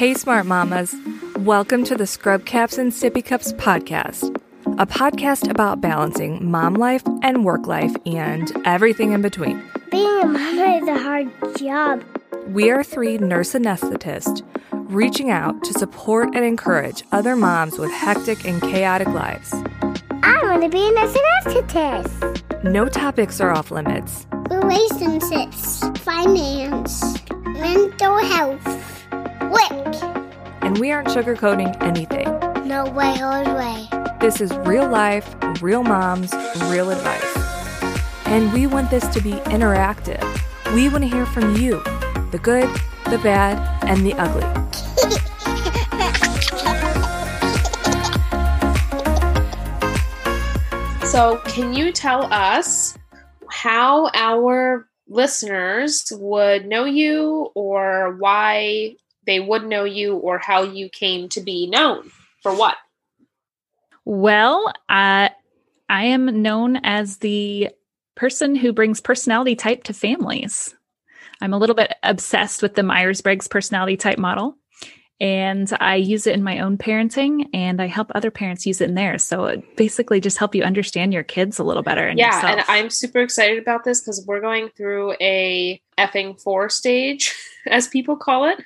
Hey, smart mamas. Welcome to the Scrub Caps and Sippy Cups podcast, a podcast about balancing mom life and work life and everything in between. Being a mama is a hard job. We are three nurse anesthetists reaching out to support and encourage other moms with hectic and chaotic lives. I want to be a nurse anesthetist. No topics are off limits. Relationships, finance, mental health, work. and we aren't sugarcoating anything. No way, old way. This is real life, real moms, real advice. And we want this to be interactive. We want to hear from you the good, the bad, and the ugly. So, can you tell us how our listeners would know you or why they would know you or how you came to be known for what? Well, uh, I am known as the person who brings personality type to families. I'm a little bit obsessed with the Myers Briggs personality type model, and I use it in my own parenting, and I help other parents use it in theirs. So it basically just help you understand your kids a little better. And yeah, yourself. and I'm super excited about this because we're going through a effing four stage, as people call it,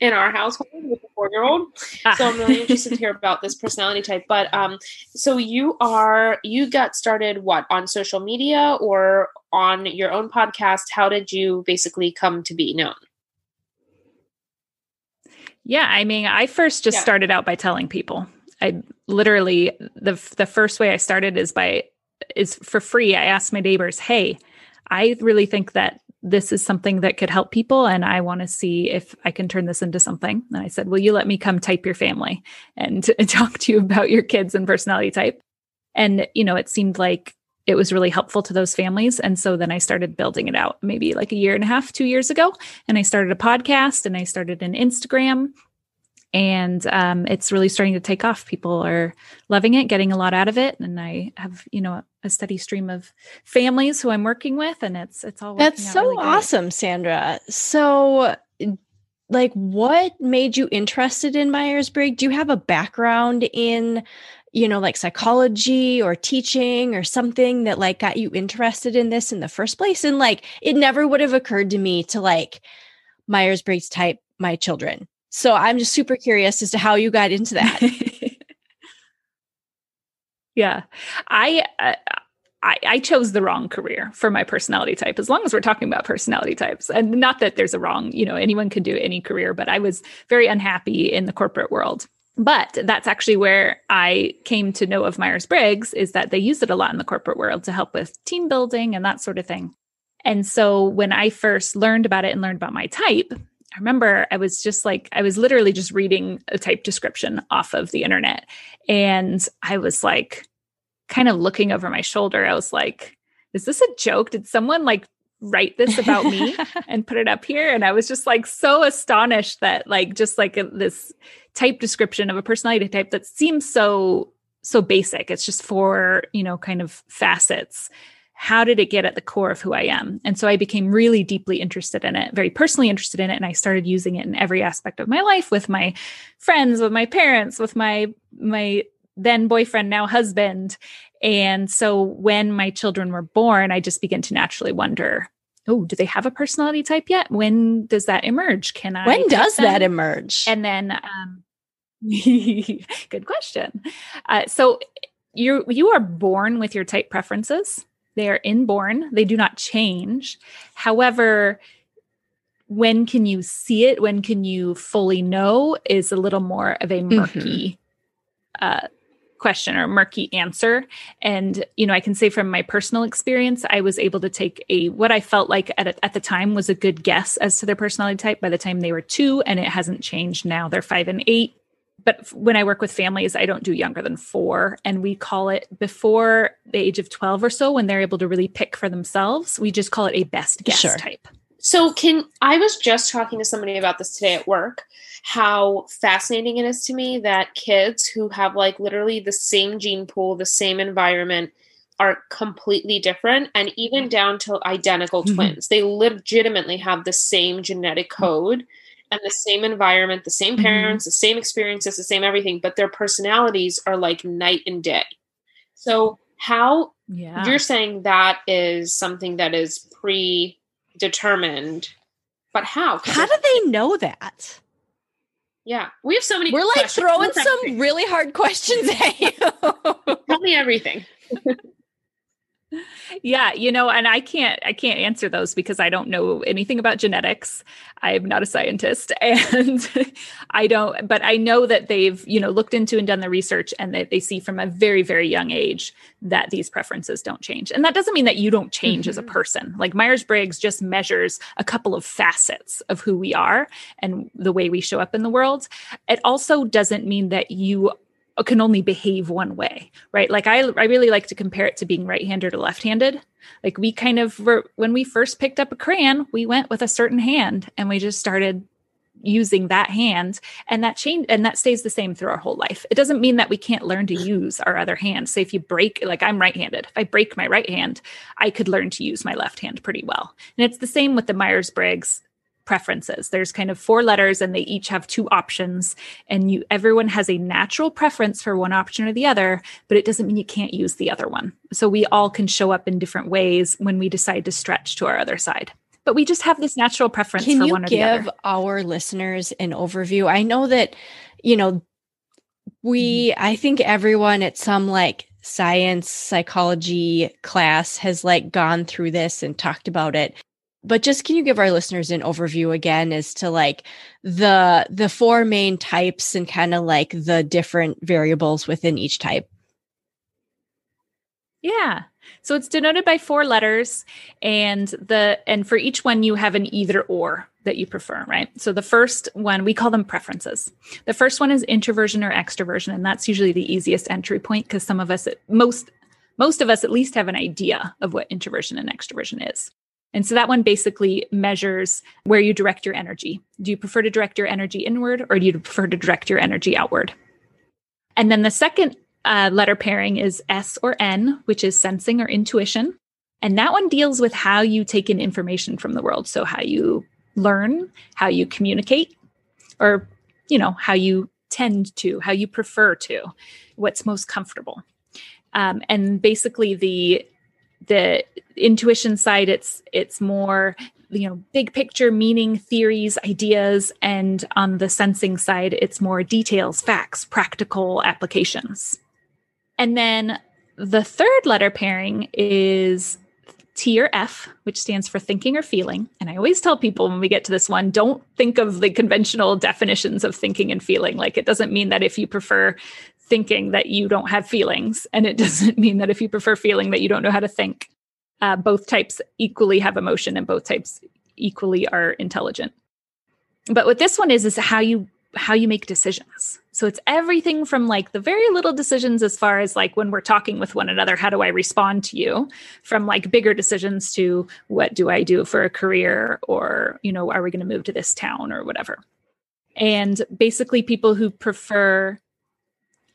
in our household with a four year old. So I'm really interested to hear about this personality type. But um, so you are you got started what on social media or on your own podcast? How did you basically come to be known? Yeah, I mean, I first just Yeah. started out by telling people. I literally the the first way I started is by is for free. I asked my neighbors, "Hey, I really think that this is something that could help people and I want to see if I can turn this into something." And I said, "Will you let me come type your family and, talk to you about your kids and personality type?" And you know, it seemed like it was really helpful to those families. And so then I started building it out maybe like a year and a half, two years ago. And I started a podcast and I started an Instagram. And um, it's really starting to take off. People are loving it, getting a lot out of it. And I have, you know, a steady stream of families who I'm working with, and it's it's all That's so really awesome, Sandra. So, like, what made you interested in Myers Briggs? Do you have a background in, you know, like psychology or teaching or something that like got you interested in this in the first place? And like, it never would have occurred to me to like Myers Briggs type my children. So I'm just super curious as to how you got into that. yeah, I, uh, I I chose the wrong career for my personality type. As long as we're talking about personality types, and not that there's a wrong, you know, anyone can do any career, but I was very unhappy in the corporate world. But that's actually where I came to know of Myers Briggs is that they use it a lot in the corporate world to help with team building and that sort of thing. And so when I first learned about it and learned about my type, I remember I was just like, I was literally just reading a type description off of the internet. And I was like, kind of looking over my shoulder. I was like, is this a joke? Did someone like write this about me and put it up here? And I was just like so astonished that, like, just like a, this type description of a personality type that seems so, so basic. It's just four, you know, kind of facets how did it get at the core of who I am? And so I became really deeply interested in it, very personally interested in it. And I started using it in every aspect of my life with my friends, with my parents, with my, my then boyfriend, now husband. And so when my children were born, I just began to naturally wonder, oh, do they have a personality type yet? When does that emerge? Can I? when does that emerge? And then, um, good question. Uh, so you you are born with your type preferences. They are inborn. They do not change. However, when can you see it? When can you fully know? Is a little more of a murky uh, question or murky answer. And you know, I can say from my personal experience, I was able to take a what I felt like at a, at the time was a good guess as to their personality type by the time they were two, and it hasn't changed now. They're five and eight but when I work with families, I don't do younger than four. And we call it before the age of 12 or so, when they're able to really pick for themselves, we just call it a best guess Sure. type. So can I was just talking to somebody about this today at work how fascinating it is to me that kids who have like literally the same gene pool, the same environment are completely different and even down to identical Mhm. twins. They legitimately have the same genetic code and the same environment, the same Mhm. parents, the same experiences, the same everything, but their personalities are like night and day. So, how Yeah. you're saying that is something that is predetermined, but how? How do they know that? yeah, we have so many. We're like throwing some really hard questions at you. Tell me everything. yeah you know and i can't i can't answer those because i don't know anything about genetics. I'm not a scientist and i don't but i know that they've you know looked into and done the research and that they see from a very very young age that these preferences don't change. And that doesn't mean that you don't change as a mm-hmm. person. Like myers-briggs just measures a couple of facets of who we are and the way we show up in the world. It also doesn't mean that you can only behave one way, right? Like I, I really like to compare it to being right-handed or left-handed. Like we kind of were when we first picked up a crayon, we went with a certain hand and we just started using that hand and that change and that stays the same through our whole life. It doesn't mean that we can't learn to use our other hand. So if you break like I'm right-handed. If I break my right hand, I could learn to use my left hand pretty well. And it's the same with the Myers-Briggs preferences. There's kind of four letters and they each have two options and you everyone has a natural preference for one option or the other, but it doesn't mean you can't use the other one. So we all can show up in different ways when we decide to stretch to our other side. But we just have this natural preference Can for one or the other. give our listeners an overview? I know that, you know, we. I think everyone at some like science psychology class has like gone through this and talked about it. But just can you give our listeners an overview again as to like the the four main types and kind of like the different variables within each type? Yeah. So it's denoted by four letters and the and for each one you have an either or that you prefer, right? So the first one we call them preferences. The first one is introversion or extroversion and that's usually the easiest entry point because some of us most most of us at least have an idea of what introversion and extroversion is. And so that one basically measures where you direct your energy. Do you prefer to direct your energy inward or do you prefer to direct your energy outward? And then the second uh, letter pairing is S or N, which is sensing or intuition. And that one deals with how you take in information from the world. So, how you learn, how you communicate, or, you know, how you tend to, how you prefer to, what's most comfortable. Um, and basically, the the intuition side it's it's more you know big picture meaning theories ideas and on the sensing side it's more details facts practical applications and then the third letter pairing is T or F, which stands for thinking or feeling. And I always tell people when we get to this one, don't think of the conventional definitions of thinking and feeling. Like it doesn't mean that if you prefer thinking that you don't have feelings, and it doesn't mean that if you prefer feeling that you don't know how to think. Uh, both types equally have emotion, and both types equally are intelligent. But what this one is is how you how you make decisions. So it's everything from like the very little decisions as far as like when we're talking with one another, how do I respond to you? From like bigger decisions to what do I do for a career or, you know, are we going to move to this town or whatever. And basically people who prefer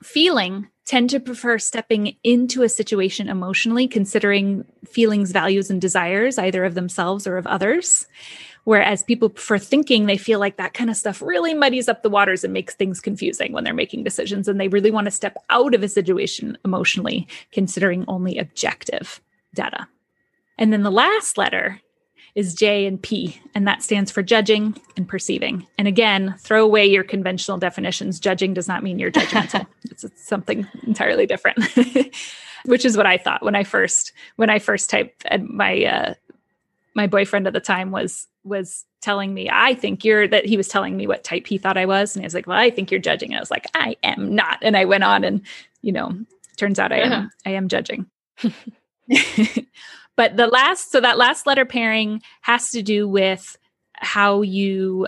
feeling tend to prefer stepping into a situation emotionally, considering feelings, values, and desires, either of themselves or of others. Whereas people prefer thinking, they feel like that kind of stuff really muddies up the waters and makes things confusing when they're making decisions. And they really want to step out of a situation emotionally, considering only objective data. And then the last letter is J and P, and that stands for judging and perceiving. And again, throw away your conventional definitions. Judging does not mean you're judgmental. it's, it's something entirely different. Which is what I thought when I first when I first typed and my uh, my boyfriend at the time was was telling me I think you're that he was telling me what type he thought I was and he was like well I think you're judging and I was like I am not and I went on and you know turns out I am I am judging but the last so that last letter pairing has to do with how you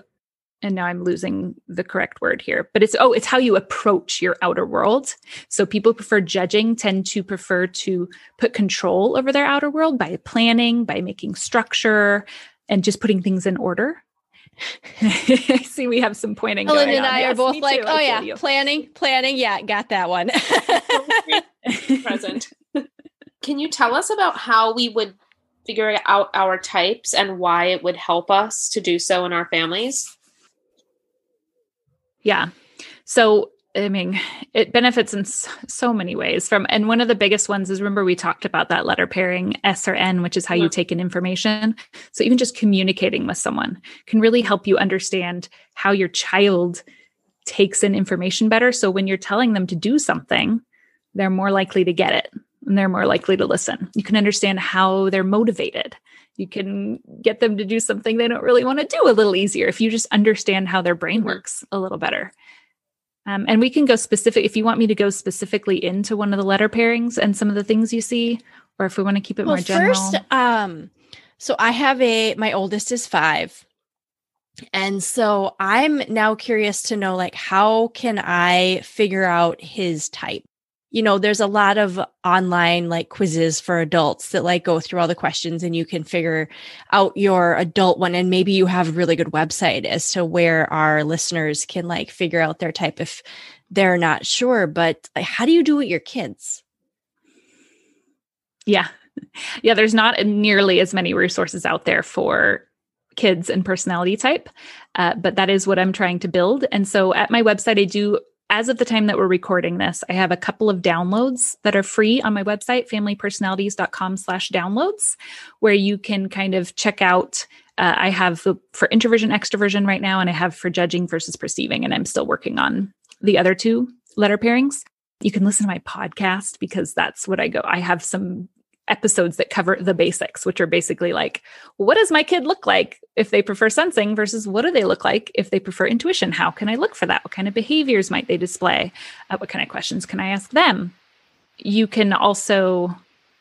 and now I'm losing the correct word here, but it's oh, it's how you approach your outer world. So people prefer judging, tend to prefer to put control over their outer world by planning, by making structure, and just putting things in order. I see we have some pointing. Helen going and on. I are Yes, both like, too. oh I yeah, planning, planning. Yeah, got that one. present. Can you tell us about how we would figure out our types and why it would help us to do so in our families? Yeah. So I mean, it benefits in so many ways from, and one of the biggest ones is remember we talked about that letter pairing S or N, which is how you mm-hmm. take in information. So even just communicating with someone can really help you understand how your child takes in information better. So when you're telling them to do something, they're more likely to get it and they're more likely to listen. You can understand how they're motivated. You can get them to do something they don't really want to do a little easier if you just understand how their brain mm-hmm. works a little better. Um, and we can go specific if you want me to go specifically into one of the letter pairings and some of the things you see, or if we want to keep it well, more general. First, um, so I have a my oldest is five. And so I'm now curious to know like how can I figure out his type? You know, there's a lot of online like quizzes for adults that like go through all the questions and you can figure out your adult one. And maybe you have a really good website as to where our listeners can like figure out their type if they're not sure. But like, how do you do it with your kids? Yeah. Yeah. There's not nearly as many resources out there for kids and personality type. Uh, but that is what I'm trying to build. And so at my website, I do as of the time that we're recording this, I have a couple of downloads that are free on my website, familypersonalities.com slash downloads, where you can kind of check out. Uh, I have for introversion, extroversion right now, and I have for judging versus perceiving, and I'm still working on the other two letter pairings. You can listen to my podcast because that's what I go. I have some episodes that cover the basics, which are basically like, what does my kid look like if they prefer sensing versus what do they look like if they prefer intuition? How can I look for that? What kind of behaviors might they display? Uh, what kind of questions can I ask them? You can also,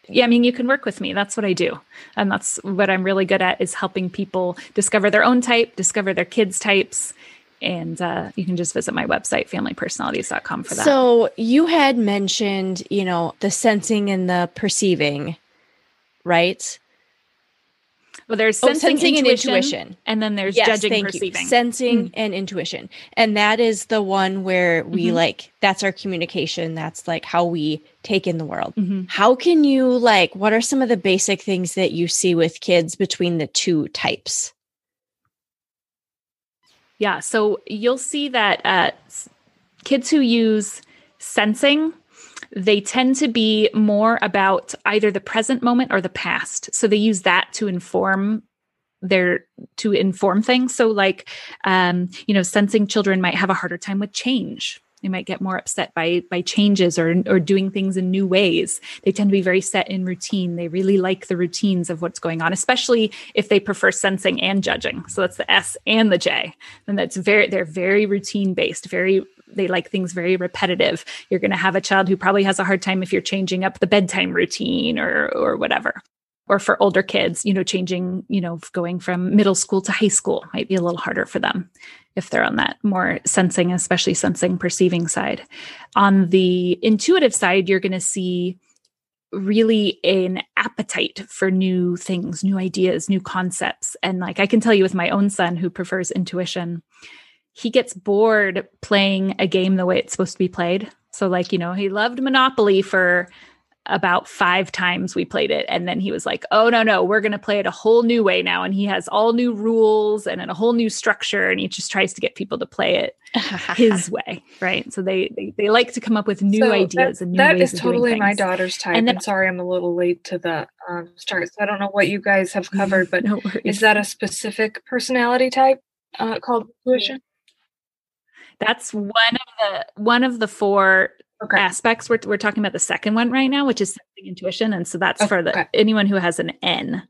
yeah, I mean, you can work with me. That's what I do. And that's what I'm really good at is helping people discover their own type, discover their kids' types, and uh, you can just visit my website familypersonalities.com for that so you had mentioned you know the sensing and the perceiving right well there's sensing, oh, sensing intuition, and intuition and then there's yes, judging perceiving you. sensing mm-hmm. and intuition and that is the one where we mm-hmm. like that's our communication that's like how we take in the world mm-hmm. how can you like what are some of the basic things that you see with kids between the two types yeah. So you'll see that uh, kids who use sensing, they tend to be more about either the present moment or the past. So they use that to inform their to inform things so like um you know sensing children might have a harder time with change they might get more upset by by changes or or doing things in new ways. They tend to be very set in routine. They really like the routines of what's going on, especially if they prefer sensing and judging. So that's the S and the J. And that's very they're very routine based, very they like things very repetitive. You're going to have a child who probably has a hard time if you're changing up the bedtime routine or or whatever or for older kids, you know, changing, you know, going from middle school to high school might be a little harder for them if they're on that more sensing, especially sensing perceiving side. On the intuitive side, you're going to see really an appetite for new things, new ideas, new concepts. And like I can tell you with my own son who prefers intuition, he gets bored playing a game the way it's supposed to be played. So like, you know, he loved Monopoly for about five times we played it. And then he was like oh no no we're going to play it a whole new way now. And he has all new rules and a whole new structure and he just tries to get people to play it his way right? So they, they, they like to come up with new so ideas that, and new that is totally my daughter's type and then, i'm sorry i'm a little late to the um, start so i don't know what you guys have covered but no is that a specific personality type uh, called intuition? That's one of the one of the four okay. aspects. We're, we're talking about the second one right now, which is sensing intuition. And so that's okay. for the anyone who has an N,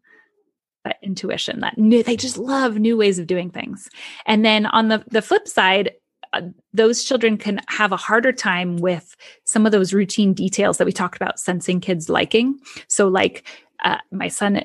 that intuition, that new, they just love new ways of doing things. And then on the, the flip side, uh, those children can have a harder time with some of those routine details that we talked about sensing kids liking. So like uh, my son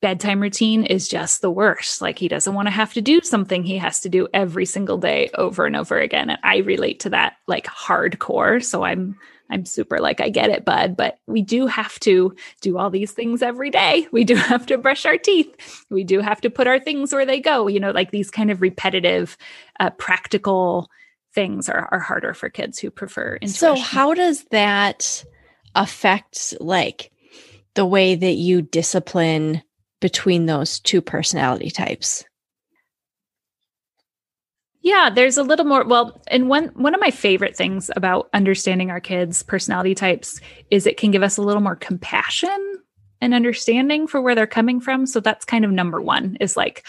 bedtime routine is just the worst. Like he doesn't want to have to do something he has to do every single day over and over again. And I relate to that like hardcore. So I'm I'm super like I get it, bud, but we do have to do all these things every day. We do have to brush our teeth. We do have to put our things where they go. You know, like these kind of repetitive, uh, practical things are, are harder for kids who prefer intuition. So how does that affect like the way that you discipline between those two personality types? Yeah, there's a little more. Well, and one one of my favorite things about understanding our kids' personality types is it can give us a little more compassion and understanding for where they're coming from. So that's kind of number one. Is like,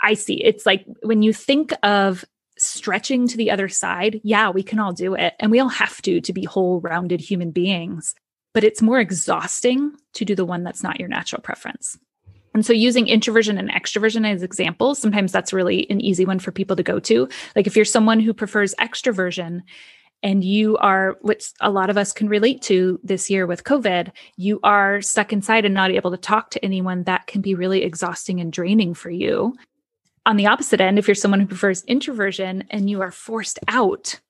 I see. It's like when you think of stretching to the other side. Yeah, we can all do it, and we all have to to be whole, rounded human beings. But it's more exhausting to do the one that's not your natural preference. And so using introversion and extroversion as examples, sometimes that's really an easy one for people to go to. Like if you're someone who prefers extroversion and you are, which a lot of us can relate to this year with COVID, you are stuck inside and not able to talk to anyone, that can be really exhausting and draining for you. On the opposite end, if you're someone who prefers introversion and you are forced out,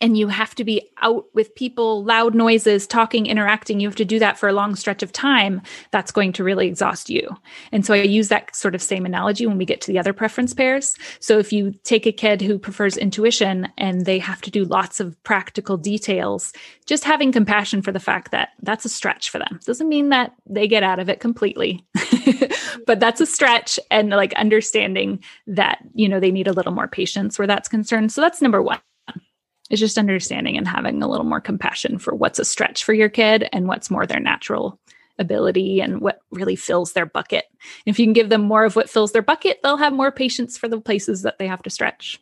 and you have to be out with people, loud noises, talking, interacting. You have to do that for a long stretch of time. That's going to really exhaust you. And so I use that sort of same analogy when we get to the other preference pairs. So if you take a kid who prefers intuition and they have to do lots of practical details, just having compassion for the fact that that's a stretch for them doesn't mean that they get out of it completely, but that's a stretch and like understanding that, you know, they need a little more patience where that's concerned. So that's number one is just understanding and having a little more compassion for what's a stretch for your kid and what's more their natural ability and what really fills their bucket. If you can give them more of what fills their bucket, they'll have more patience for the places that they have to stretch.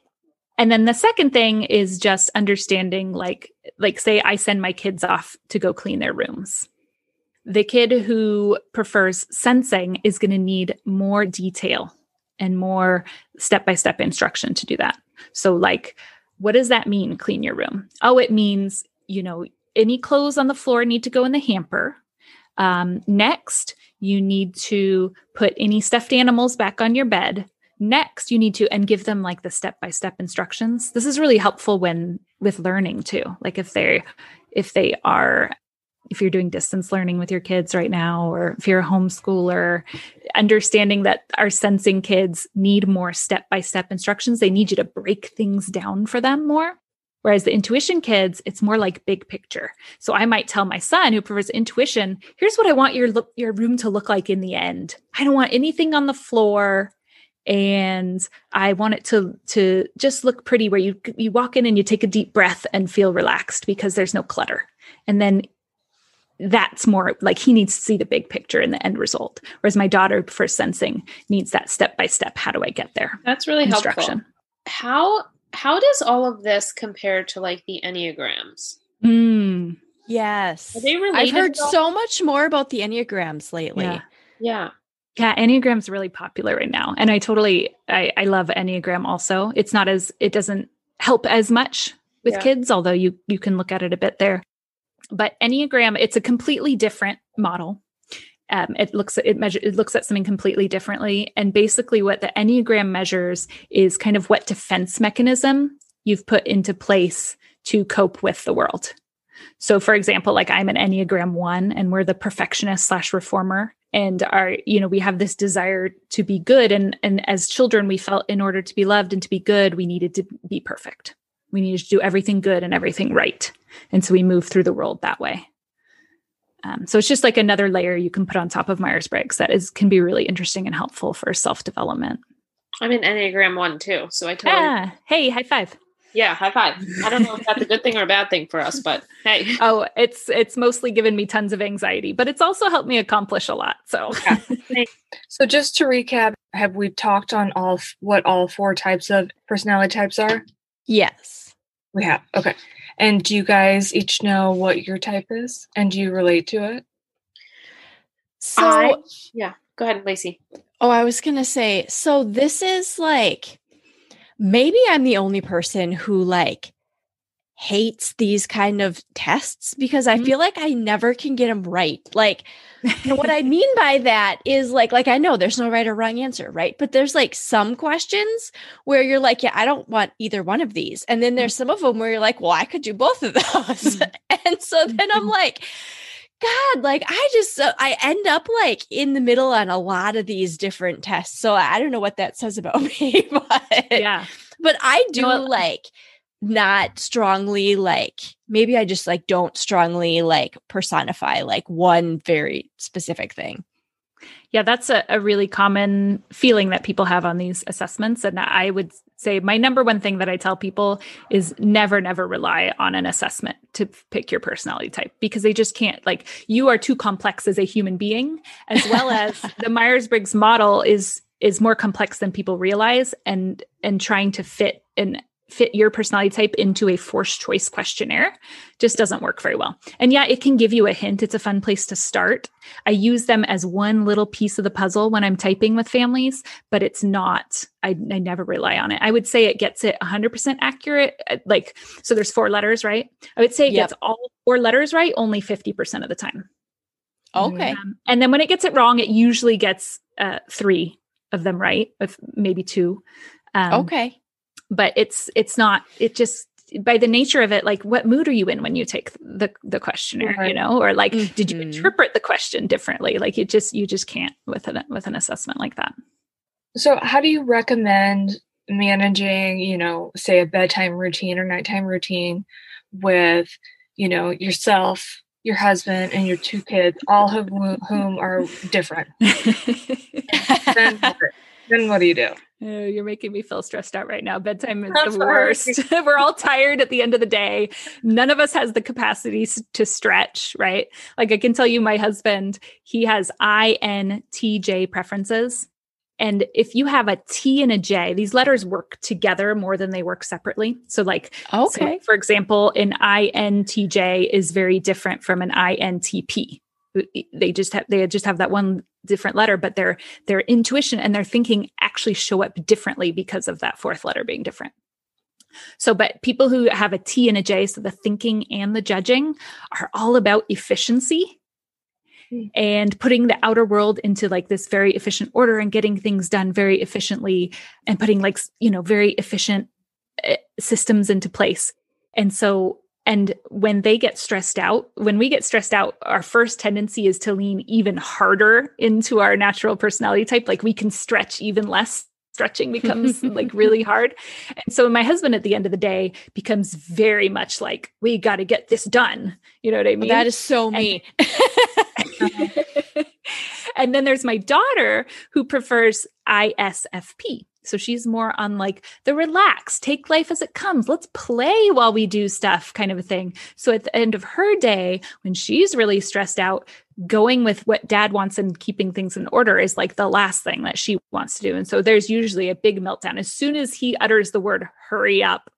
And then the second thing is just understanding like like say I send my kids off to go clean their rooms. The kid who prefers sensing is going to need more detail and more step-by-step instruction to do that. So like what does that mean, clean your room? Oh, it means, you know, any clothes on the floor need to go in the hamper. Um, next, you need to put any stuffed animals back on your bed. Next, you need to and give them like the step by step instructions. This is really helpful when with learning too. Like if they if they are if you're doing distance learning with your kids right now, or if you're a homeschooler, understanding that our sensing kids need more step by step instructions. They need you to break things down for them more. Whereas the intuition kids, it's more like big picture. So I might tell my son who prefers intuition, here's what I want your your room to look like in the end. I don't want anything on the floor and I want it to to just look pretty where you you walk in and you take a deep breath and feel relaxed because there's no clutter. And then that's more like he needs to see the big picture and the end result. Whereas my daughter, for sensing, needs that step by step. How do I get there? That's really helpful. How how does all of this compare to like the enneagrams? Mm, yes, I've heard so much more about the enneagrams lately. Yeah. yeah. Yeah, Enneagram's really popular right now. And I totally I, I love Enneagram also. It's not as it doesn't help as much with yeah. kids, although you you can look at it a bit there but enneagram it's a completely different model. Um, it looks at it measure it looks at something completely differently. And basically what the enneagram measures is kind of what defense mechanism you've put into place to cope with the world. So for example like i'm an enneagram one and we're the perfectionist slash reformer and our you know we have this desire to be good. And and as children we felt in order to be loved and to be good we needed to be perfect. We needed to do everything good and everything right and so we move through the world that way. Um, so it's just like another layer you can put on top of Myers Briggs that is can be really interesting and helpful for self development. I'm an Enneagram one too, so I totally. Ah, hey, high five. Yeah, high five. I don't know if that's a good thing or a bad thing for us, but hey. Oh, it's it's mostly given me tons of anxiety, but it's also helped me accomplish a lot. So, yeah. so just to recap, have we talked on all what all four types of personality types are? Yes, we have. Okay. And do you guys each know what your type is? And do you relate to it? So, I, yeah, go ahead, Lacey. Oh, I was going to say, so this is like, maybe I'm the only person who like hates these kind of tests because I mm-hmm. feel like I never can get them right. Like, what I mean by that is like, like I know there's no right or wrong answer, right? But there's like some questions where you're like, yeah, I don't want either one of these, and then there's mm-hmm. some of them where you're like, well, I could do both of those, mm-hmm. and so then I'm like. God, like I just uh, I end up like in the middle on a lot of these different tests. So I don't know what that says about me, but yeah. But I do you know, like not strongly like maybe I just like don't strongly like personify like one very specific thing. Yeah, that's a, a really common feeling that people have on these assessments. And I would say my number one thing that I tell people is never, never rely on an assessment to pick your personality type because they just can't, like, you are too complex as a human being, as well as the Myers Briggs model is is more complex than people realize and and trying to fit an fit your personality type into a forced choice questionnaire just doesn't work very well. And yeah, it can give you a hint. It's a fun place to start. I use them as one little piece of the puzzle when I'm typing with families, but it's not, I, I never rely on it. I would say it gets it 100% accurate. Uh, like, so there's four letters, right? I would say it yep. gets all four letters right only 50% of the time. Okay. Um, and then when it gets it wrong, it usually gets uh, three of them right, if maybe two. Um, okay but it's it's not it just by the nature of it like what mood are you in when you take the the questionnaire right. you know or like mm-hmm. did you mm-hmm. interpret the question differently like you just you just can't with an with an assessment like that so how do you recommend managing you know say a bedtime routine or nighttime routine with you know yourself your husband and your two kids all of whom are different then, then what do you do Oh, you're making me feel stressed out right now. Bedtime is the worst. We're all tired at the end of the day. None of us has the capacity to stretch, right? Like I can tell you, my husband, he has INTJ preferences. And if you have a T and a J, these letters work together more than they work separately. So, like, okay, so for example, an INTJ is very different from an INTP they just have they just have that one different letter but their their intuition and their thinking actually show up differently because of that fourth letter being different so but people who have a t and a j so the thinking and the judging are all about efficiency hmm. and putting the outer world into like this very efficient order and getting things done very efficiently and putting like you know very efficient eh, systems into place and so and when they get stressed out, when we get stressed out, our first tendency is to lean even harder into our natural personality type. Like we can stretch even less. Stretching becomes like really hard. And so my husband at the end of the day becomes very much like, we got to get this done. You know what I mean? That is so me. And, and then there's my daughter who prefers ISFP. So she's more on like the relax, take life as it comes. Let's play while we do stuff kind of a thing. So at the end of her day, when she's really stressed out, going with what dad wants and keeping things in order is like the last thing that she wants to do. And so there's usually a big meltdown. As soon as he utters the word hurry up,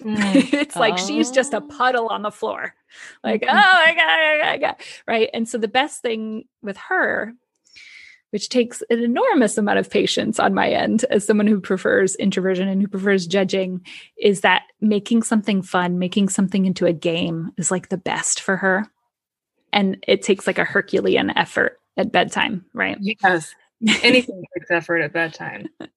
mm. it's like oh. she's just a oh. puddle on the floor. Like, mm-hmm. oh my God, oh my God. Right. And so the best thing with her which takes an enormous amount of patience on my end as someone who prefers introversion and who prefers judging is that making something fun making something into a game is like the best for her. And it takes like a herculean effort at bedtime right? Yes. Anything takes effort at bedtime.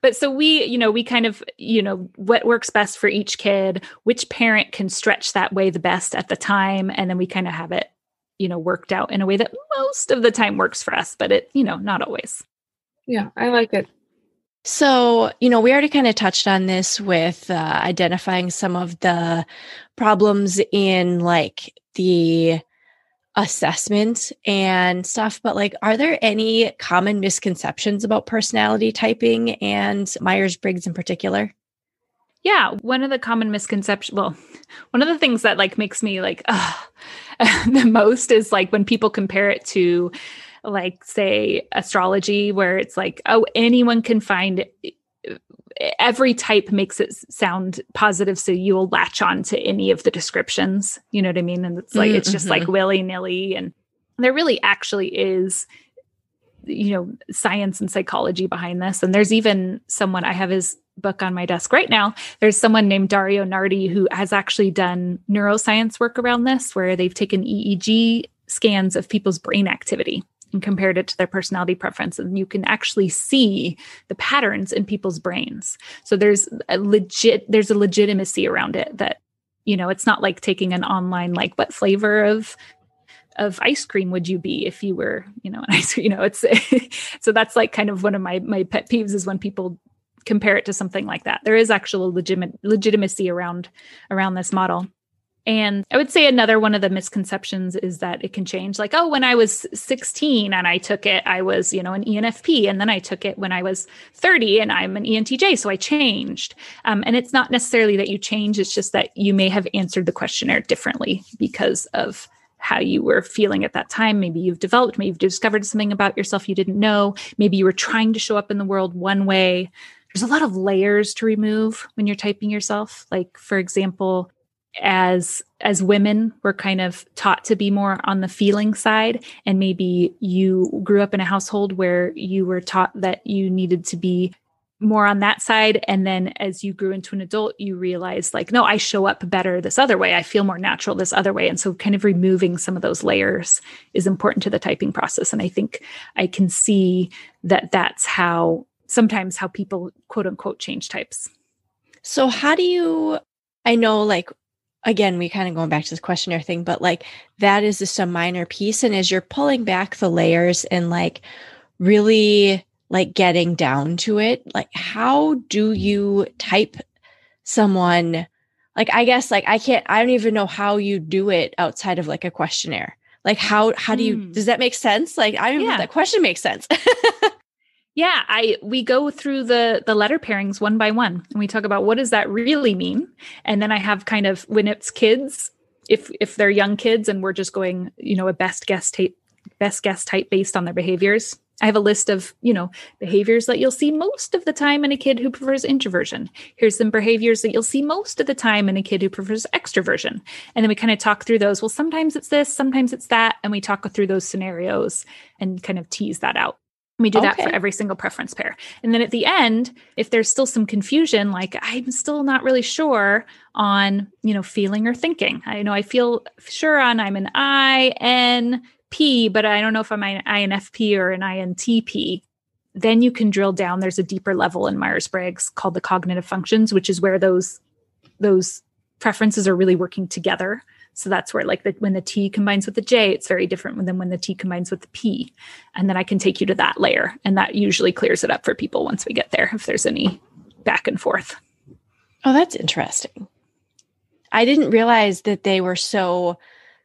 But so we you know we kind of you know what works best for each kid which parent can stretch that way the best at the time and then we kind of have it you know worked out in a way that most of the time works for us but it you know not always. Yeah i like it. So you know we already kind of touched on this with uh, identifying some of the problems in like the assessment and stuff but like are there any common misconceptions about personality typing and myers-briggs in particular? Yeah one of the common misconceptions well one of the things that like makes me like the most is like when people compare it to like say astrology where it's like oh anyone can find every type makes it sound positive so you'll latch on to any of the descriptions you know what i mean and it's like mm-hmm. it's just like mm-hmm. willy-nilly and there really actually is you know science and psychology behind this and there's even someone i have his book on my desk right now there's someone named dario nardi who has actually done neuroscience work around this where they've taken eeg scans of people's brain activity and compared it to their personality preference and you can actually see the patterns in people's brains. So there's a legit there's a legitimacy around it that you know it's not like taking an online like what flavor of of ice cream would you be if you were, you know, an ice you know, it's so that's like kind of one of my my pet peeves is when people compare it to something like that. There is actual legitimate legitimacy around around this model. And I would say another one of the misconceptions is that it can change. Like, oh, when I was 16 and I took it, I was, you know, an ENFP. And then I took it when I was 30 and I'm an ENTJ. So I changed. Um, and it's not necessarily that you change, it's just that you may have answered the questionnaire differently because of how you were feeling at that time. Maybe you've developed, maybe you've discovered something about yourself you didn't know. Maybe you were trying to show up in the world one way. There's a lot of layers to remove when you're typing yourself. Like, for example, as as women we're kind of taught to be more on the feeling side. And maybe you grew up in a household where you were taught that you needed to be more on that side. And then as you grew into an adult you realize like no I show up better this other way. I feel more natural this other way. And so kind of removing some of those layers is important to the typing process. And I think I can see that that's how sometimes how people quote unquote change types so how do you I know like again, we kind of going back to this questionnaire thing, but like that is just a minor piece. And as you're pulling back the layers and like really like getting down to it, like how do you type someone? Like, I guess like I can't, I don't even know how you do it outside of like a questionnaire. Like how how do you mm. does that make sense? Like I don't yeah. know if that question makes sense. Yeah, I we go through the the letter pairings one by one and we talk about what does that really mean? And then I have kind of when it's kids, if if they're young kids and we're just going, you know, a best guess type best guess type based on their behaviors. I have a list of, you know, behaviors that you'll see most of the time in a kid who prefers introversion. Here's some behaviors that you'll see most of the time in a kid who prefers extroversion. And then we kind of talk through those. Well, sometimes it's this, sometimes it's that. And we talk through those scenarios and kind of tease that out. We do that for every single preference pair. And then at the end, if there's still some confusion, like I'm still not really sure on, you know, feeling or thinking. I know I feel sure on I'm an INP, but I don't know if I'm an INFP or an INTP. Then you can drill down. There's a deeper level in Myers-Briggs called the cognitive functions, which is where those those preferences are really working together so that's where like the, when the T combines with the J, it's very different than when the T combines with the P. And then I can take you to that layer. And that usually clears it up for people once we get there, if there's any back and forth. Oh, that's interesting. I didn't realize that they were so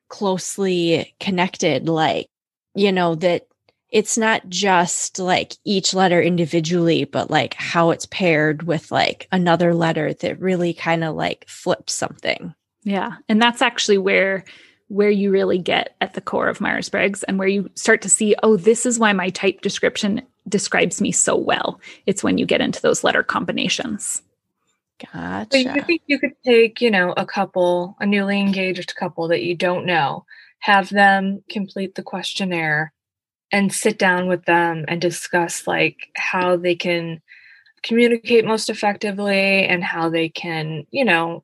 closely connected. Like, you know, that it's not just like each letter individually, but like how it's paired with like another letter that really kind of like flips something. Yeah. And that's actually where where you really get at the core of Myers-Briggs and where you start to see, oh, this is why my type description describes me so well. It's when you get into those letter combinations. Gotcha. So you think you could take, you know, a couple, a newly engaged couple that you don't know, have them complete the questionnaire and sit down with them and discuss like how they can communicate most effectively and how they can, you know,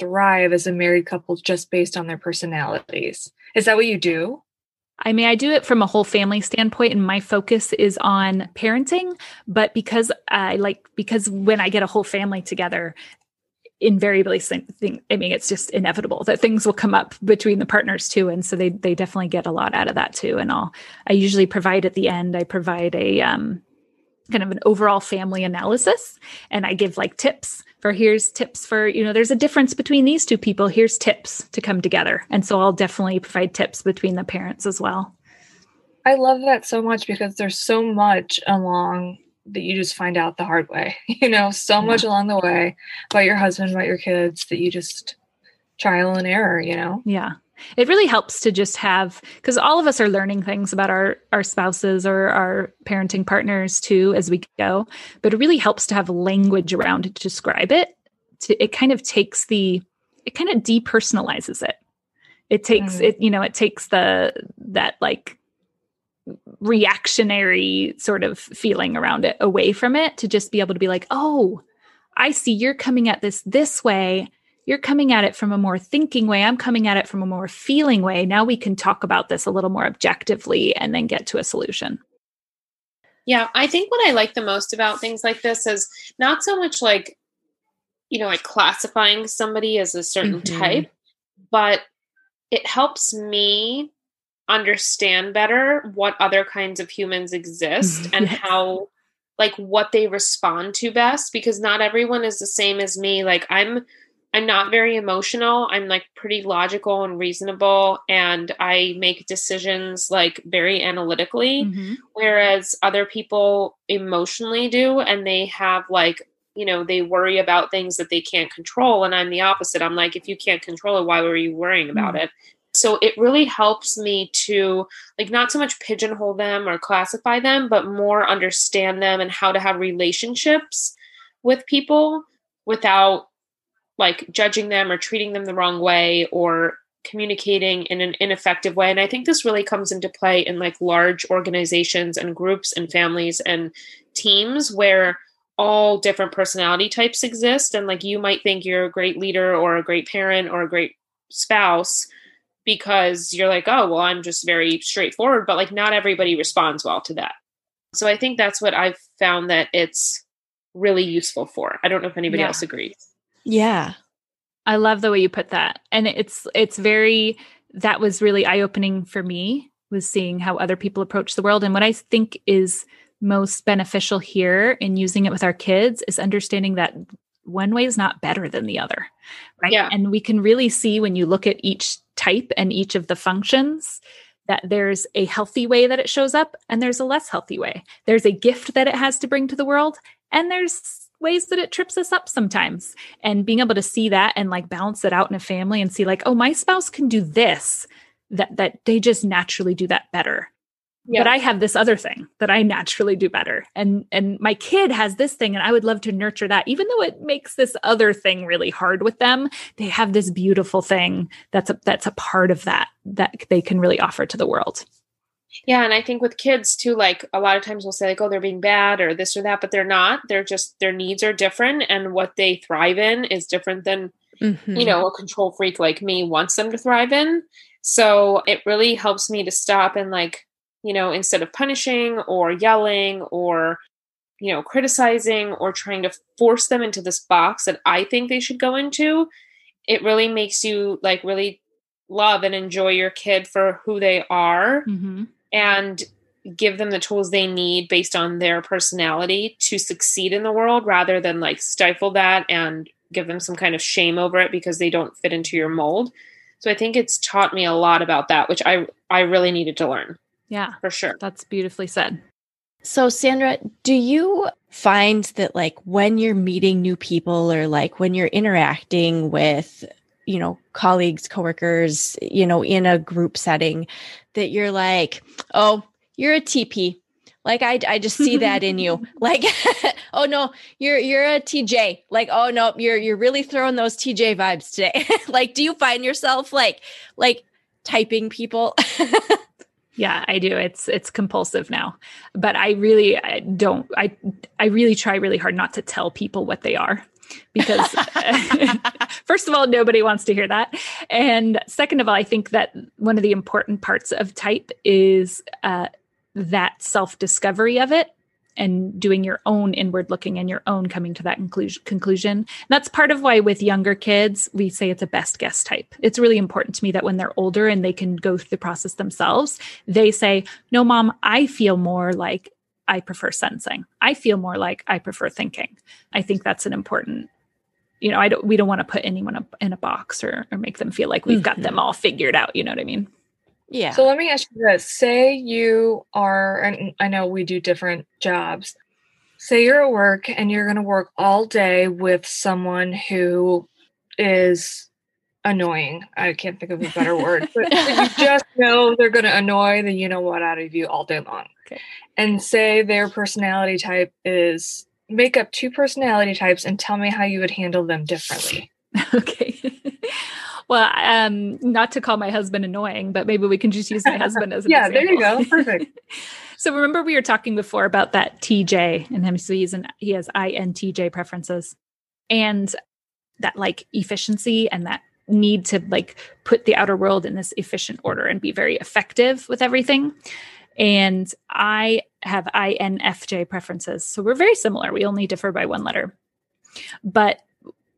thrive as a married couple just based on their personalities. Is that what you do? I mean, I do it from a whole family standpoint, and my focus is on parenting. But because I like, because when I get a whole family together, invariably thing i mean it's just inevitable that things will come up between the partners too and so they they definitely get a lot out of that too and i'll i usually provide at the end i provide a um kind of an overall family analysis and i give like tips for here's tips for you know there's a difference between these two people. Here's tips to come together. And so i'll definitely provide tips between the parents as well. I love that so much because there's so much along that you just find out the hard way you know so yeah. much along the way about your husband about your kids that you just trial and error you know? Yeah it really helps to just have because all of us are learning things about our our spouses or our parenting partners too as we go but it really helps to have language around it to describe it to, it kind of takes the it kind of depersonalizes it it takes mm. it you know it takes the that like reactionary sort of feeling around it away from it to just be able to be like oh i see you're coming at this this way you're coming at it from a more thinking way. I'm coming at it from a more feeling way. Now we can talk about this a little more objectively and then get to a solution. Yeah, I think what I like the most about things like this is not so much like, you know, like classifying somebody as a certain mm-hmm. type, but it helps me understand better what other kinds of humans exist and yes. how like what they respond to best because not everyone is the same as me like i'm I'm not very emotional. I'm like pretty logical and reasonable and I make decisions like very analytically Mhm. whereas other people emotionally do and they have like you know they worry about things that they can't control and I'm the opposite. I'm like if you can't control it why were you worrying about it? So it really helps me to like not so much pigeonhole them or classify them but more understand them and how to have relationships with people without like judging them or treating them the wrong way or communicating in an ineffective way. And i think this really comes into play in like large organizations and groups and families and teams where all different personality types exist. And like you might think you're a great leader or a great parent or a great spouse because you're like oh well i'm just very straightforward but like not everybody responds well to that. So i think that's what i've found that it's really useful for. I don't know if anybody Yeah. else agrees Yeah. I love the way you put that. And it's it's very that was really eye-opening for me was seeing how other people approach the world and what I think is most beneficial here in using it with our kids is understanding that one way is not better than the other. Right? Yeah. And we can really see when you look at each type and each of the functions that there's a healthy way that it shows up and there's a less healthy way. There's a gift that it has to bring to the world and there's ways that it trips us up sometimes. And being able to see that and like balance it out in a family and see like oh my spouse can do this that that they just naturally do that better. But i have this other thing that i naturally do better. And and my kid has this thing and i would love to nurture that. Even though it makes this other thing really hard with them they have this beautiful thing that's a that's a part of that that they can really offer to the world Yeah, and I think with kids too, like a lot of times we'll say like, "Oh, they're being bad" or this or that, but they're not. They're just their needs are different, and what they thrive in is different than Mhm. you know a control freak like me wants them to thrive in. So it really helps me to stop and like you know instead of punishing or yelling or you know criticizing or trying to force them into this box that I think they should go into, it really makes you like really love and enjoy your kid for who they are mm-hmm. And give them the tools they need based on their personality to succeed in the world rather than like stifle that and give them some kind of shame over it because they don't fit into your mold. So I think it's taught me a lot about that, which I I really needed to learn yeah for sure. that's beautifully said So, Sandra, do you find that like when you're meeting new people or like when you're interacting with, you know, colleagues, coworkers, you know, in a group setting, that you're like, oh, you're a TP. Like I, I just see that in you. Like, oh no, you're you're a TJ. Like, oh no, you're you're really throwing those TJ vibes today. like, do you find yourself like like typing people? Yeah, I do. It's it's compulsive now. But I really I don't I I really try really hard not to tell people what they are because first of all nobody wants to hear that. And second of all I think that one of the important parts of type is uh that self-discovery of it and doing your own inward looking and your own coming to that conclusion conclusion that's part of why with younger kids we say it's a best guess type it's really important to me that when they're older and they can go through the process themselves they say no mom i feel more like i prefer sensing i feel more like i prefer thinking i think that's an important you know i don't we don't want to put anyone up in a box or, or make them feel like we've got Mhm. them all figured out you know what i mean yeah. So let me ask you this. Say you are, and I know we do different jobs. Say you're at work and you're going to work all day with someone who is annoying. I can't think of a better word, but you just know they're going to annoy the you know what out of you all day long. Okay. And say their personality type is make up two personality types and tell me how you would handle them differently. okay. well, um, not to call my husband annoying, but maybe we can just use my husband as an Yeah, there you example. go. Perfect. so remember we were talking before about that TJ and him. So he's an he has INTJ preferences, and that like efficiency and that need to like put the outer world in this efficient order and be very effective with everything. And I have INFJ preferences. So we're very similar. We only differ by one letter. But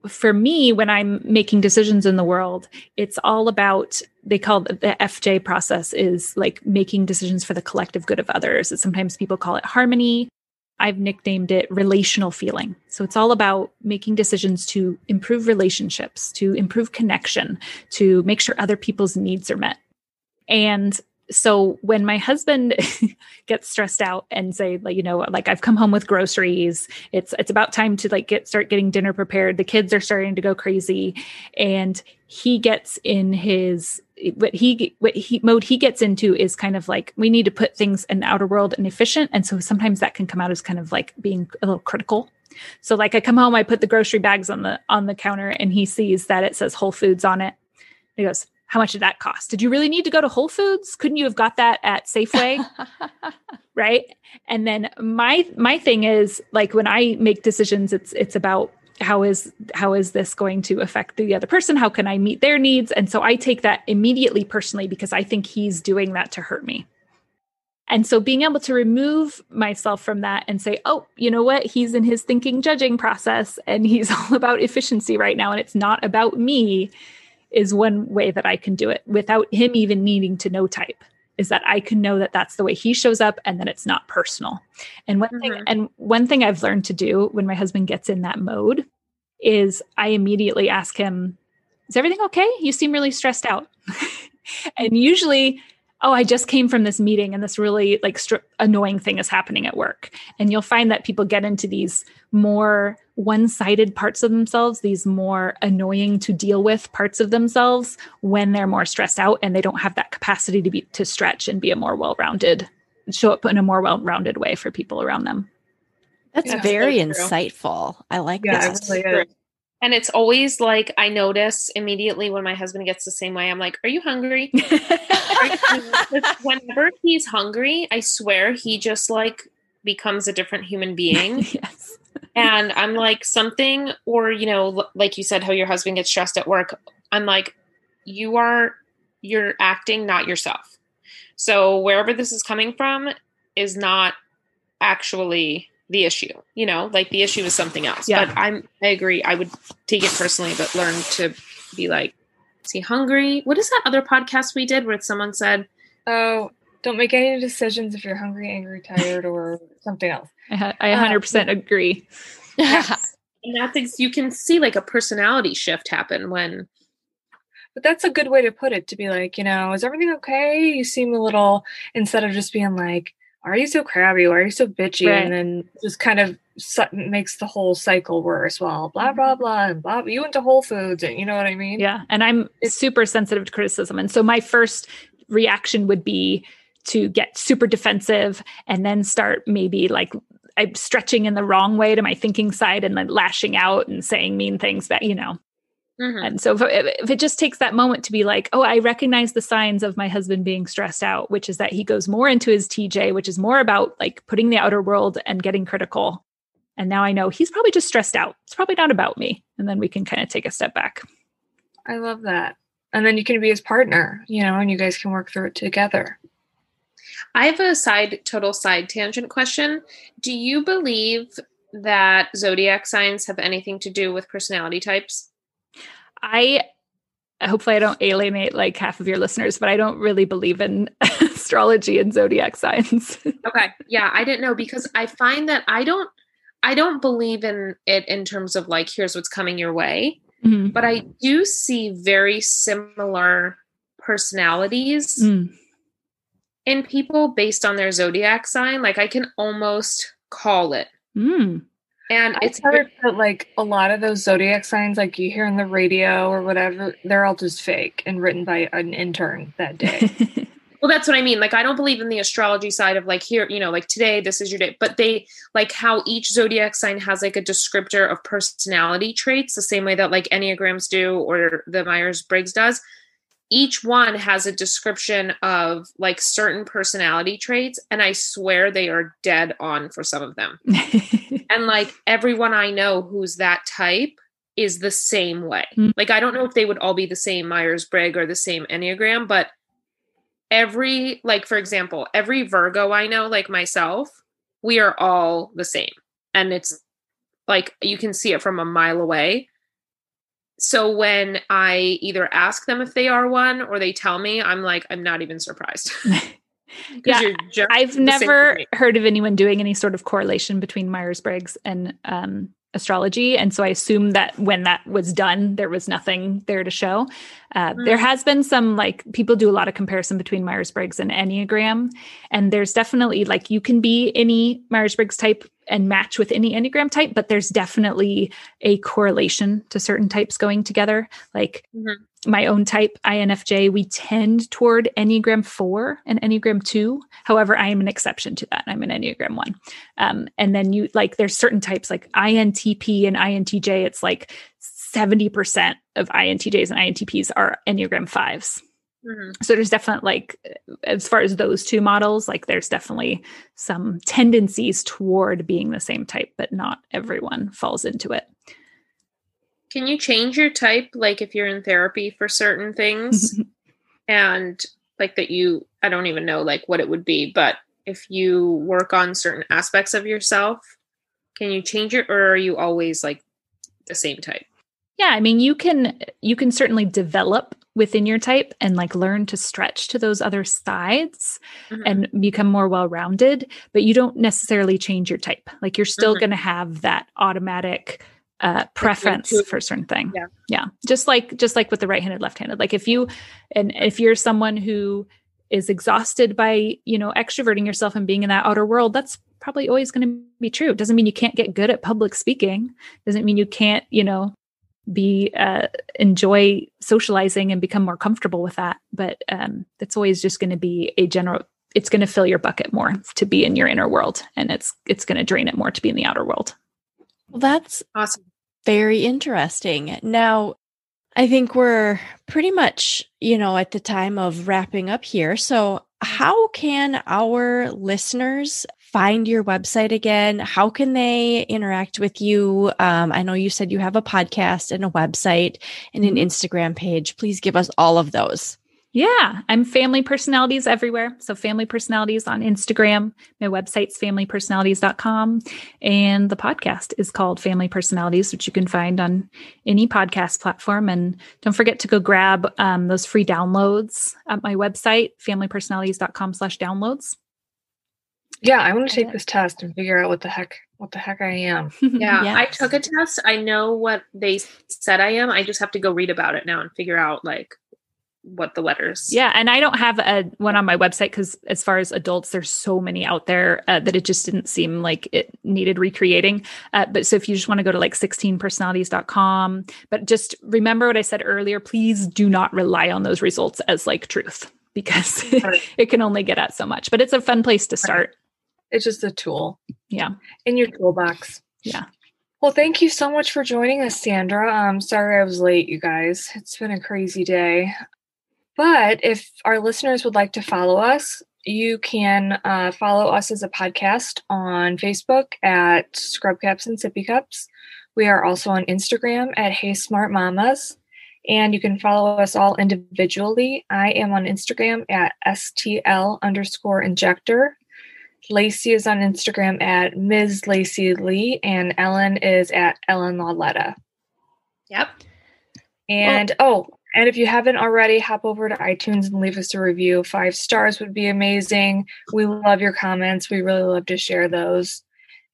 for me, when I'm making decisions in the world, it's all about they call the FJ process is like making decisions for the collective good of others. Sometimes people call it harmony. I've nicknamed it relational feeling. So it's all about making decisions to improve relationships, to improve connection, to make sure other people's needs are met. And so when my husband gets stressed out and say like you know like I've come home with groceries it's it's about time to like get start getting dinner prepared. The kids are starting to go crazy. And he gets in his what he what he mode he gets into is kind of like we need to put things in the outer world and efficient. And so sometimes that can come out as kind of like being a little critical. So like I come home I put the grocery bags on the on the counter and he sees that it says Whole Foods on it. He goes how much did that cost? Did you really need to go to Whole Foods? Couldn't you have got that at Safeway? right? And then my my thing is like when I make decisions it's it's about how is how is this going to affect the other person? How can I meet their needs? And so I take that immediately personally because I think he's doing that to hurt me. And so being able to remove myself from that and say, oh, you know what? He's in his thinking judging process and he's all about efficiency right now and it's not about me is one way that I can do it without him even needing to know type is that I can know that that's the way he shows up and that it's not personal. And one mm-hmm. thing and one thing I've learned to do when my husband gets in that mode is I immediately ask him, "Is everything okay? You seem really stressed out." and usually oh i just came from this meeting and this really like stri- annoying thing is happening at work. And you'll find that people get into these more one-sided parts of themselves these more annoying to deal with parts of themselves when they're more stressed out and they don't have that capacity to be to stretch and be a more well-rounded show up in a more well-rounded way for people around them. That's yeah, very insightful. I like yeah, that. really and it's always like I notice immediately when my husband gets the same way. I'm like, "Are you hungry?" Whenever he's hungry, I swear he just like becomes a different human being. yes. And I'm like something, or you know, like you said, how your husband gets stressed at work. I'm like, you are, you're acting not yourself. So wherever this is coming from is not actually the issue you know like the issue is something else. Yeah. but i'm i agree. I would take it personally but learn to be like is he hungry? What is that other podcast we did where someone said oh don't make any decisions if you're hungry angry tired or something else. I, I 100% um, agree. Yes. and that's you can see like a personality shift happen when but that's a good way to put it to be like you know is everything okay? You seem a little instead of just being like why are you so crabby? Why are you so bitchy? Right. And then just kind of makes the whole cycle worse. Well, blah blah mm-hmm. blah and blah. You went to Whole Foods, and you know what I mean. Yeah, and I'm it's, super sensitive to criticism, and so my first reaction would be to get super defensive and then start maybe like I'm stretching in the wrong way to my thinking side and then lashing out and saying mean things that you know Mm-hmm. And so if, if, it just takes that moment to be like, oh, I recognize the signs of my husband being stressed out, which is that he goes more into his TJ, which is more about like putting the outer world and getting critical. And now I know he's probably just stressed out. It's probably not about me. And then we can kind of take a step back. I love that. And then you can be his partner, you know, and you guys can work through it together. I have a side, total side tangent question. Do you believe that zodiac signs have anything to do with personality types? I hopefully I don't alienate like half of your listeners, but I don't really believe in astrology and zodiac signs. okay. Yeah, I didn't know because I find that I don't I don't believe in it in terms of like here's what's coming your way. Mm-hmm. But I do see very similar personalities mm. in people based on their zodiac sign. Like I can almost call it. Mm. And it's heard that like a lot of those zodiac signs, like you hear on the radio or whatever, they're all just fake and written by an intern that day. well, that's what I mean. Like, I don't believe in the astrology side of like here, you know, like today, this is your day. But they like how each zodiac sign has like a descriptor of personality traits, the same way that like enneagrams do or the Myers Briggs does each one has a description of like certain personality traits and i swear they are dead on for some of them. And like everyone i know who's that type is the same way. Mm-hmm. like i don't know if they would all be the same myers-briggs or the same enneagram but every like for example every virgo i know like myself we are all the same. And it's like you can see it from a mile away so when I either ask them if they are one or they tell me, I'm like, I'm not even surprised. Yeah, you're I've never heard of anyone doing any sort of correlation between Myers Briggs and um, astrology. And so I assume that when that was done, there was nothing there to show. Uh, There Mm. has been some like people do a lot of comparison between Myers Briggs and Enneagram. And there's definitely like you can be any Myers Briggs type and match with any Enneagram type, but there's definitely a correlation to certain types going together. Like Mhm. my own type, INFJ, we tend toward Enneagram 4 and Enneagram 2. However, I am an exception to that. I'm an Enneagram 1. Um, and then you like, there's certain types like INTP and INTJ. It's like 70% of INTJs and INTPs are Enneagram 5s. Mhm. So there's definitely like, as far as those two models, like there's definitely some tendencies toward being the same type, but not everyone falls into it. Can you change your type, like if you're in therapy for certain things, and like that you, I don't even know like what it would be, but if you work on certain aspects of yourself, can you change it, or are you always like the same type? Yeah, I mean you can you can certainly develop within your type and like learn to stretch to those other sides Mhm. and become more well-rounded, but you don't necessarily change your type. Like you're still Mhm. going to have that automatic uh preference intuitive- for a certain thing. Yeah. Yeah. Just like just like with the right-handed left-handed. Like if you and if you're someone who is exhausted by, you know, extroverting yourself and being in that outer world, that's probably always going to be true. It doesn't mean you can't get good at public speaking. Doesn't mean you can't, you know, be uh, enjoy socializing and become more comfortable with that. But um, it's always just going to be a general. It's going to fill your bucket more to be in your inner world, and it's it's going to drain it more to be in the outer world. Well, that's Awesome. very interesting. Now, I think we're pretty much, you know, at the time of wrapping up here. So, how can our listeners find your website again? How can they interact with you? Um, I know you said you have a podcast and a website and an Instagram page. Please give us all of those. Yeah, I'm family personalities everywhere. So family personalities on Instagram. My website's familypersonalities.com. And the podcast is called Family Personalities, which you can find on any podcast platform. And don't forget to go grab um, those free downloads at my website, familypersonalities.com slash downloads. Yeah, I want to take this test and figure out what the heck what the heck I am. Yeah, I took a test. I know what they said I am. I just have to go read about it now and figure out like what the letters. Yeah, and I don't have a one on my website because as far as adults, there's so many out there uh, that it just didn't seem like it needed recreating. Uh, but so if you just want to go to like 16personalities.com, but just remember what I said earlier, please do not rely on those results as like truth because Right. it can only get at so much. But it's a fun place to start. It's just a tool Yeah. in your toolbox. Yeah. Well, thank you so much for joining us, Sandra. I'm sorry I was late, you guys. It's been a crazy day. But if our listeners would like to follow us, you can uh, follow us as a podcast on Facebook at Scrub Caps and Sippy Cups. We are also on Instagram at Hey Smart Mamas. And you can follow us all individually. I am on Instagram at STL underscore injector. Lacey is on Instagram at Ms. Lacey Lee, and Ellen is at Ellen Lawletta. Yep. And oh, and if you haven't already, hop over to iTunes and leave us a review. Five stars would be amazing. We love your comments. We really love to share those.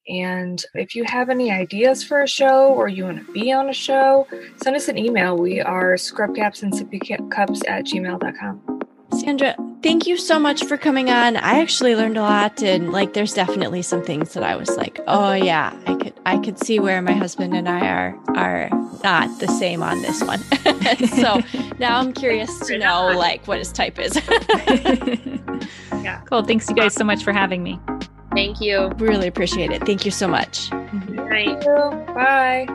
And if you have any ideas for a show or you want to be on a show, send us an email. We are scrubcaps and sippy cups at gmail.com. Sandra, thank you so much for coming on. I actually learned a lot and like there's definitely some things that I was like, "Oh yeah, I could I could see where my husband and I are are not the same on this one." so, now I'm curious to know like what his type is. Yeah. Cool. Thanks you guys so much for having me. Thank you. really appreciate it. Thank you so much. Thank you. Bye.